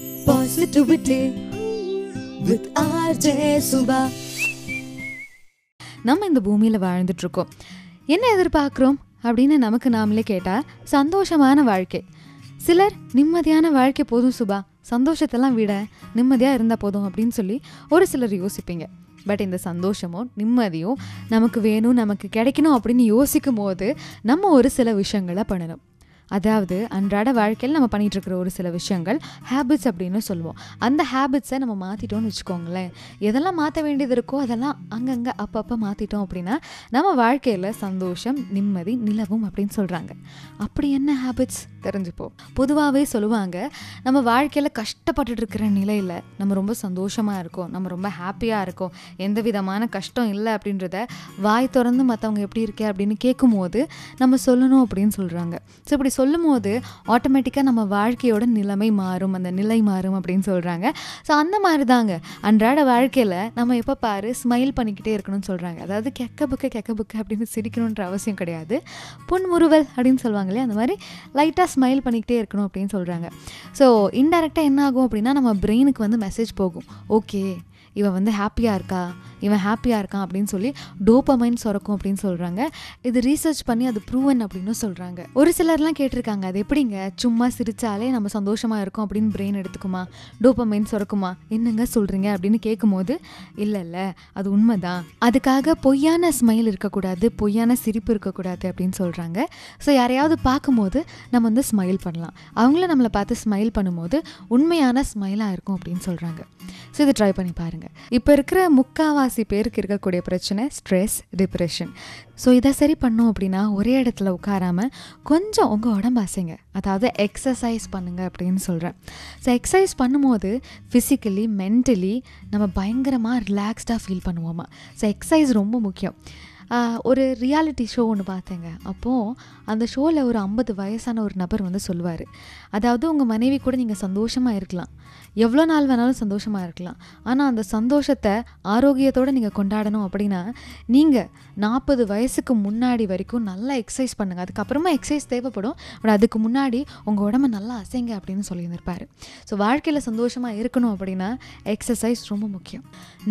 Positivity with RJ Subha. நம்ம இந்த பூமியில் வாழ்ந்துட்டு இருக்கோம் என்ன எதிர்பார்க்குறோம் அப்படின்னு நமக்கு நாமளே கேட்டால் சந்தோஷமான வாழ்க்கை. சிலர் நிம்மதியான வாழ்க்கை போதும் சுபா. சந்தோஷத்தெல்லாம் விட நிம்மதியாக இருந்தால் போதும் அப்படின்னு சொல்லி ஒரு சிலர் யோசிப்பீங்க. பட் இந்த சந்தோஷமோ நிம்மதியும் நமக்கு வேணும் நமக்கு கிடைக்கணும் அப்படின்னு யோசிக்கும் போது நம்ம ஒரு சில விஷயங்களை பண்ணணும். அதாவது அன்றாட வாழ்க்கையில் நம்ம பண்ணிகிட்ருக்கிற இருக்கிற ஒரு சில விஷயங்கள் ஹேபிட்ஸ் அப்படின்னு சொல்லுவோம். அந்த ஹேபிட்ஸை நம்ம மாற்றிட்டோம்னு வச்சுக்கோங்களேன். எதெல்லாம் மாற்ற வேண்டியது இருக்கோ அதெல்லாம் அங்கங்கே அப்பப்போ மாற்றிட்டோம் அப்படின்னா நம்ம வாழ்க்கையில் சந்தோஷம் நிம்மதி நிலவும் அப்படின்னு சொல்கிறாங்க அப்படி என்ன ஹேபிட்ஸ் தெரிஞ்சுப்போம். பொதுவாகவே சொல்லுவாங்க நம்ம வாழ்க்கையில் கஷ்டப்பட்டுட்டு இருக்கிற நிலையில் நம்ம ரொம்ப சந்தோஷமாக இருக்கோம் நம்ம ரொம்ப ஹாப்பியாக இருக்கோம் எந்த விதமான கஷ்டம் இல்லை அப்படின்றத வாய் திறந்து மற்றவங்க எப்படி இருக்கே அப்படின்னு கேட்கும்போது நம்ம சொல்லணும் அப்படின்னு சொல்கிறாங்க ஸோ இப்படி சொல்லும் போது ஆட்டோமேட்டிக்காக நம்ம வாழ்க்கையோட நிலைமை மாறும் அந்த நிலை மாறும் அப்படின்னு சொல்கிறாங்க ஸோ அந்த மாதிரி தாங்க அன்றாட வாழ்க்கையில் நம்ம எப்போ பாரு ஸ்மைல் பண்ணிக்கிட்டே இருக்கணும்னு சொல்கிறாங்க அதாவது கெக்க புக்க கெக்க புக்க அப்படின்னு சிரிக்கணுன்ற அவசியம் கிடையாது. புன்முறுவல் அப்படின்னு சொல்லுவாங்க இல்லையா? அந்த மாதிரி லைட்டாக ஸ்மைல் பண்ணிக்கிட்டே இருக்கணும் அப்படின்னு சொல்கிறாங்க ஸோ இன்டெரக்டாக என்ன ஆகும் அப்படின்னா நம்ம பிரெயினுக்கு வந்து மெசேஜ் போகும். ஓகே இவன் வந்து ஹாப்பியாக இருக்கா? இவன் ஹாப்பியாக இருக்கான் அப்படின்னு சொல்லி டோப்பமைன் சுரக்கும் அப்படின்னு சொல்கிறாங்க இது ரீசர்ச் பண்ணி அது ப்ரூவன் அப்படின்னு சொல்கிறாங்க ஒரு சிலர்லாம் கேட்டிருக்காங்க அது எப்படிங்க? சும்மா சிரித்தாலே நம்ம சந்தோஷமாக இருக்கோம் அப்படின்னு பிரெயின் எடுத்துக்குமா? டோப்பமைன் சுரக்குமா? என்னங்க சொல்கிறீங்க அப்படின்னு கேட்கும்போது இல்லை இல்லை அது உண்மைதான். அதுக்காக பொய்யான ஸ்மைல் இருக்கக்கூடாது பொய்யான சிரிப்பு இருக்கக்கூடாது அப்படின்னு சொல்கிறாங்க ஸோ யாரையாவது பார்க்கும்போது நம்ம வந்து ஸ்மைல் பண்ணலாம். அவங்கள நம்மளை பார்த்து ஸ்மைல் பண்ணும்போது உண்மையான ஸ்மைலாக இருக்கும் அப்படின்னு சொல்கிறாங்க ஸோ இதை ட்ரை பண்ணி பாருங்கள் இப்போ இருக்கிற முக்காவாசி பேருக்கு இருக்கக்கூடிய பிரச்சனை ஸ்ட்ரெஸ் டிப்ரெஷன் ஸோ இதை சரி பண்ணோம் அப்படின்னா ஒரே இடத்துல உட்காராமல் கொஞ்சம் உங்கள் உடம்பு அசைங்க. அதாவது எக்ஸசைஸ் பண்ணுங்கள் அப்படின்னு சொல்கிறேன் ஸோ எக்ஸசைஸ் பண்ணும்போது ஃபிசிக்கலி மென்டலி நம்ம பயங்கரமாக ரிலாக்ஸ்டாக ஃபீல் பண்ணுவோமா? ஸோ எக்ஸசைஸ் ரொம்ப முக்கியம். ஒரு ரியாலிட்டி ஷோ ஒன்று பார்த்தேங்க. அப்போது அந்த ஷோவில் ஒரு ஐம்பது வயசான ஒரு நபர் வந்து சொல்லுவார் அதாவது உங்கள் மனைவி கூட நீங்கள் சந்தோஷமாக இருக்கலாம். எவ்வளோ நாள் வேணாலும் சந்தோஷமாக இருக்கலாம். ஆனால் அந்த சந்தோஷத்தை ஆரோக்கியத்தோடு நீங்கள் கொண்டாடணும் அப்படின்னா நீங்கள் நாற்பது வயசுக்கு முன்னாடி வரைக்கும் நல்லா எக்ஸசைஸ் பண்ணுங்கள் அதுக்கப்புறமா எக்ஸசைஸ் தேவைப்படும். பட் அதுக்கு முன்னாடி உங்கள் உடம்ப நல்லா அசைங்க அப்படின்னு சொல்லியிருந்திருப்பார். ஸோ வாழ்க்கையில் சந்தோஷமாக இருக்கணும் அப்படின்னா எக்ஸசைஸ் ரொம்ப முக்கியம்.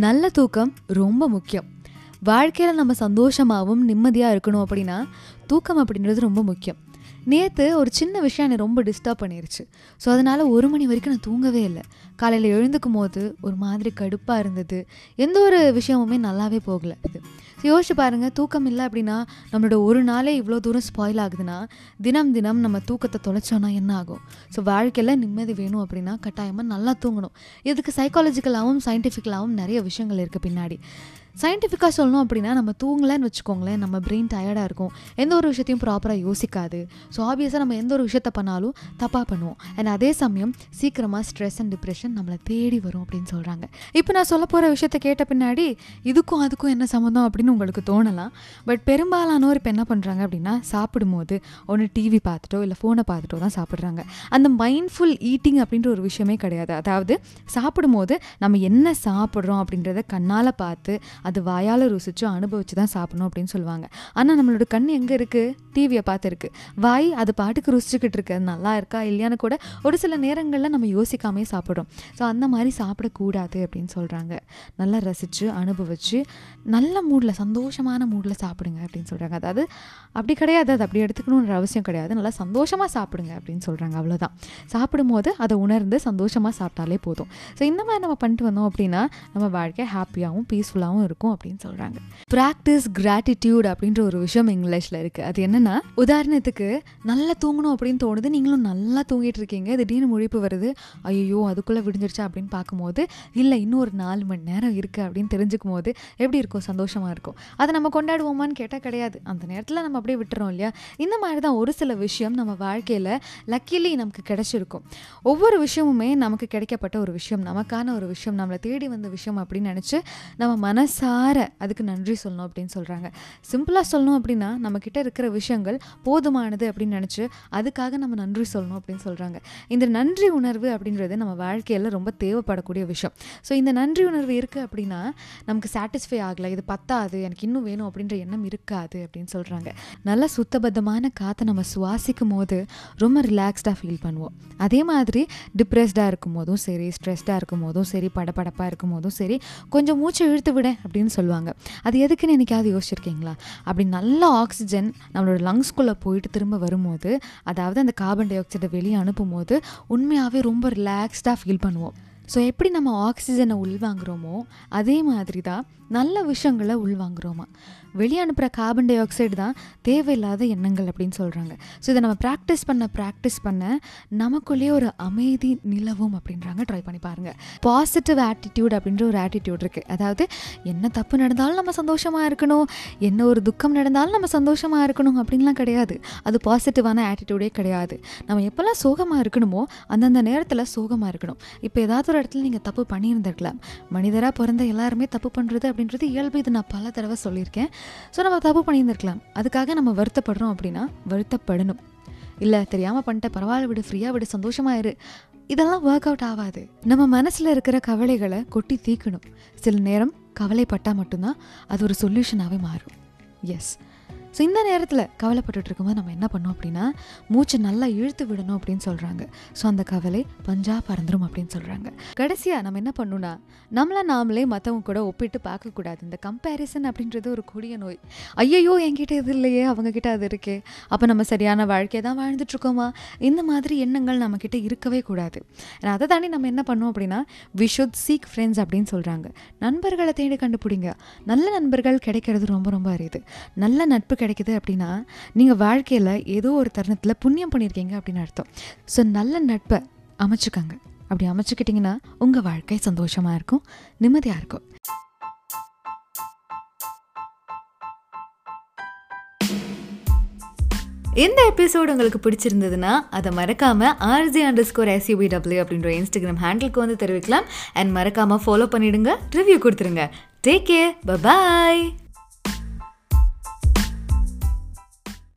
நல்ல தூக்கம் ரொம்ப முக்கியம். வாழ்க்கையில் நம்ம சந்தோஷமாகவும் நிம்மதியாக இருக்கணும் அப்படின்னா தூக்கம் அப்படின்றது ரொம்ப முக்கியம். நேற்று ஒரு சின்ன விஷயம் என்னை ரொம்ப டிஸ்டர்ப் பண்ணிருச்சு. ஸோ அதனால் ஒரு மணி வரைக்கும் நான் தூங்கவே இல்லை. காலையில் எழுந்துக்கும் போது ஒரு மாதிரி கடுப்பாக இருந்தது. எந்த ஒரு விஷயமுமே நல்லாவே போகலை இது. ஸோ யோசிச்சு பாருங்கள் தூக்கம் இல்லை அப்படின்னா நம்மளோட ஒரு நாளே இவ்வளோ தூரம் ஸ்பாயில் ஆகுதுன்னா தினம் தினம் நம்ம தூக்கத்தை தொலைச்சோன்னா என்ன ஆகும்? ஸோ வாழ்க்கையில் நிம்மதி வேணும் அப்படின்னா கட்டாயமாக நல்லா தூங்கணும். இதுக்கு சைக்காலஜிக்கலாகவும் சயின்டிஃபிக்கலாகவும் நிறைய விஷயங்கள் இருக்குது பின்னாடி. சயின்டிஃபிக்காக சொல்லணும் அப்படின்னா நம்ம தூங்கலன்னு வச்சுக்கோங்களேன் நம்ம பிரெயின் டயர்டாக இருக்கும். எந்த ஒரு விஷயத்தையும் ப்ராப்பராக யோசிக்காது. ஸோ ஆப்வியஸாக நம்ம எந்த ஒரு விஷயத்த பண்ணாலும் தப்பாக பண்ணுவோம். அண்ட் அதே சமயம் சீக்கிரமாக ஸ்ட்ரெஸ் அண்ட் டிப்ரெஷன் நம்மளை தேடி வரும் அப்படின்னு சொல்கிறாங்க இப்போ நான் சொல்ல போகிற விஷயத்த கேட்ட பின்னாடி இதுக்கும் அதுக்கும் என்ன சம்மந்தம் அப்படின்னு உங்களுக்கு தோணலாம். பட் பெரும்பாலானோர் இப்போ என்ன பண்ணுறாங்க அப்படின்னா சாப்பிடும்போது ஒன்று டிவி பார்த்துட்டோ இல்லை ஃபோனை பார்த்துட்டோ தான் சாப்பிட்றாங்க. அந்த மைண்ட்ஃபுல் ஈட்டிங் அப்படின்ற ஒரு விஷயமே கிடையாது. அதாவது சாப்பிடும்போது நம்ம என்ன சாப்பிட்றோம் அப்படின்றத கண்ணால் பார்த்து அது வாயால் ருசிச்சும் அனுபவிச்சு தான் சாப்பிடணும் அப்படின்னு சொல்லுவாங்க. ஆனால் நம்மளோட கண் எங்கே இருக்குது டிவியை பார்த்துருக்கு. வாய் அது பாட்டுக்கு ருசிச்சுக்கிட்டு இருக்கு. அது நல்லா இருக்கா இல்லையான்னு கூட ஒரு சில நேரங்களில் நம்ம யோசிக்காமே சாப்பிட்றோம். ஸோ அந்த மாதிரி சாப்பிடக்கூடாது அப்படின்னு சொல்கிறாங்க நல்லா ரசித்து அனுபவித்து நல்ல மூடில் சந்தோஷமான மூடில் சாப்பிடுங்க அப்படின்னு சொல்கிறாங்க அதாவது அப்படி கிடையாது. அது அப்படி எடுத்துக்கணுன்ற அவசியம் கிடையாது. நல்லா சந்தோஷமாக சாப்பிடுங்க அப்படின்னு சொல்கிறாங்க அவ்வளோதான் சாப்பிடும்போது அதை உணர்ந்து சந்தோஷமாக சாப்பிட்டாலே போதும். ஸோ இந்த மாதிரி நம்ம பண்ணிட்டு வந்தோம் அப்படின்னா நம்ம வாழ்க்கை ஹாப்பியாகவும் பீஸ்ஃபுல்லாகவும் இருக்கும். அப்படின்னு சொல்கிறாங்க ப்ராக்டிஸ் கிராட்டிடியூட் அப்படின்ற ஒரு விஷயம் இங்கிலீஷில் இருக்குது அது என்னென்னா உதாரணத்துக்கு நல்லா தூங்கணும் அப்படின்னு தோணுது. நீங்களும் நல்லா தூங்கிட்டு இருக்கீங்க. திடீர்னு முழிப்பு வருது. ஐயோ அதுக்குள்ளே விடிஞ்சிருச்சா அப்படின்னு பார்க்கும்போது இல்லை இன்னும் ஒரு நாலு மணி நேரம் இருக்குது அப்படின்னு தெரிஞ்சுக்கும் போது எப்படி இருக்கும்? சந்தோஷமாக இருக்கும். அதை நம்ம கொண்டாடுவோமான்னு கேட்டால் கிடையாது. அந்த நேரத்தில் நம்ம அப்படியே விட்டுறோம் இல்லையா? இந்த மாதிரி தான் ஒரு சில விஷயம் நம்ம வாழ்க்கையில் லக்கிலி நமக்கு கிடைச்சிருக்கும். ஒவ்வொரு விஷயமுமே நமக்கு கிடைக்கப்பட்ட ஒரு விஷயம். நமக்கான ஒரு விஷயம். நம்மளை தேடி வந்த விஷயம் அப்படின்னு நினச்சி நம்ம மனசார மனசார அதுக்கு நன்றி சொல்லணும் அப்படின்னு சொல்கிறாங்க சிம்பிளாக சொல்லணும் அப்படின்னா நம்மக்கிட்ட இருக்கிற விஷயங்கள் போதுமானது அப்படின்னு நினச்சி அதுக்காக நம்ம நன்றி சொல்லணும் அப்படின்னு சொல்கிறாங்க இந்த நன்றி உணர்வு அப்படின்றது நம்ம வாழ்க்கையில் ரொம்ப தேவைப்படக்கூடிய விஷயம். ஸோ இந்த நன்றி உணர்வு இருக்குது அப்படின்னா நமக்கு சாட்டிஸ்ஃபை ஆகலை இது பத்தாது எனக்கு இன்னும் வேணும் அப்படின்ற எண்ணம் இருக்காது அப்படின்னு சொல்கிறாங்க நல்ல சுத்தபத்தமான காற்றை நம்ம சுவாசிக்கும் போது ரொம்ப ரிலாக்ஸ்டாக ஃபீல் பண்ணுவோம். அதே மாதிரி டிப்ரெஸ்டாக இருக்கும் போதும் சரி ஸ்ட்ரெஸ்டாக இருக்கும் போதும் சரி படபடப்பாக இருக்கும் போதும் சரி கொஞ்சம் மூச்சை இழுத்து விட அப்படின்னு சொல்லுவாங்க. அது எதுக்குன்னு என்னைக்காவது யோசிச்சிருக்கீங்களா? அப்படி நல்ல ஆக்சிஜன் நம்மளோட லங்ஸ்குள்ளே போயிட்டு திரும்ப வரும்போது அதாவது அந்த கார்பன் டை ஆக்சைடை வெளியே அனுப்பும் போது உண்மையாகவே ரொம்ப ரிலாக்ஸ்டாக ஃபீல் பண்ணுவோம். ஸோ எப்படி நம்ம ஆக்சிஜனை உள்வாங்குறோமோ அதே மாதிரி தான் நல்ல விஷயங்களை உள்வாங்குறோமா? வெளியே அனுப்புகிற கார்பன் டை ஆக்சைடு தான் தேவையில்லாத எண்ணங்கள் அப்படின்னு சொல்கிறாங்க ஸோ இதை நம்ம ப்ராக்டிஸ் பண்ண ப்ராக்டிஸ் பண்ண நமக்குள்ளேயே ஒரு அமைதி நிலவும் அப்படின்றாங்க. ட்ரை பண்ணி பாருங்கள் பாசிட்டிவ் ஆட்டிடியூட் அப்படின்ற ஒரு ஆட்டிடியூட் இருக்குது அதாவது என்ன தப்பு நடந்தாலும் நம்ம சந்தோஷமாக இருக்கணும். என்ன ஒரு துக்கம் நடந்தாலும் நம்ம சந்தோஷமாக இருக்கணும் அப்படின்லாம் கிடையாது. அது பாசிட்டிவான ஆட்டிடியூடே கிடையாது. நம்ம எப்போல்லாம் சோகமாக இருக்கணுமோ அந்தந்த நேரத்தில் சோகமாக இருக்கணும். இப்போ ஏதாவது ஒரு இடத்துல நீங்கள் தப்பு பண்ணியிருந்திருக்கலாம் மனிதராக பிறந்த எல்லாருமே தப்பு பண்ணுறது அப்படின்றது இயல்பு. இது நான் பல தடவை சொல்லியிருக்கேன். ஸோ நம்ம தப்பு பண்ணியிருந்திருக்கலாம் அதுக்காக நம்ம வருத்தப்படுறோம் அப்படின்னா வருத்தப்படணும். இல்லை தெரியாமல் பண்ணிட்ட பரவாயில்ல விடு ஃப்ரீயாக விடு சந்தோஷமாக இரு. இதெல்லாம் ஒர்க் அவுட் ஆகாது. நம்ம மனசில் இருக்கிற கவலைகளை கொட்டி தீக்கணும். சில நேரம் கவலைப்பட்டால் மட்டும்தான் அது ஒரு சொல்யூஷனாகவே மாறும். எஸ் ஸோ இந்த நேரத்தில் கவலைப்பட்டுட்டு இருக்கும்போது நம்ம என்ன பண்ணோம் அப்படின்னா மூச்சை நல்லா இழுத்து விடணும் அப்படின்னு சொல்கிறாங்க ஸோ அந்த கவலை பஞ்சா பறந்துரும் அப்படின்னு சொல்கிறாங்க கடைசியாக நம்ம என்ன பண்ணணும்னா நம்மளை நாமளே மற்றவங்க கூட ஒப்பிட்டு பார்க்கக்கூடாது. இந்த கம்பேரிசன் அப்படின்றது ஒரு கொடிய நோய். ஐயையோ என்கிட்ட இது இல்லையே அவங்கக்கிட்ட அது இருக்கே. அப்போ நம்ம சரியான வாழ்க்கையை தான் வாழ்ந்துட்டுருக்கோமா? இந்த மாதிரி எண்ணங்கள் நம்மக்கிட்ட இருக்கவே கூடாது. And அதை தாண்டி நம்ம என்ன பண்ணோம் அப்படின்னா வி ஷுட் சீக் ஃப்ரெண்ட்ஸ் அப்படின்னு சொல்கிறாங்க நண்பர்களை தேடி கண்டுபிடிங்க. நல்ல நண்பர்கள் கிடைக்கிறது ரொம்ப ரொம்ப அரியுது நல்ல நட்பு கிடைக்குது அப்படின்னா நீங்கள் வாழ்க்கையில் ஏதோ ஒரு தருணத்தில் புண்ணியம் பண்ணியிருக்கீங்க அப்படின்னு அர்த்தம். ஸோ நல்ல நட்பை அமைச்சுக்கங்க. அப்படி அமைச்சுக்கிட்டிங்கன்னா உங்கள் வாழ்க்கை சந்தோஷமாக இருக்கும் நிம்மதியாக இருக்கும். இந்த எபிசோடு உங்களுக்கு பிடிச்சிருந்ததுன்னா அதை மறக்காம ஆர்ஜி அண்டர் ஸ்கோர் எஸ்யூபிடபிள்யூ அப்படின்ற இன்ஸ்டாகிராம் ஹேண்டிலுக்கு வந்து தெரிவிக்கலாம். அண்ட் மறக்காம ஃபாலோ பண்ணிடுங்க ரிவ்யூ கொடுத்துருங்க. Take care bye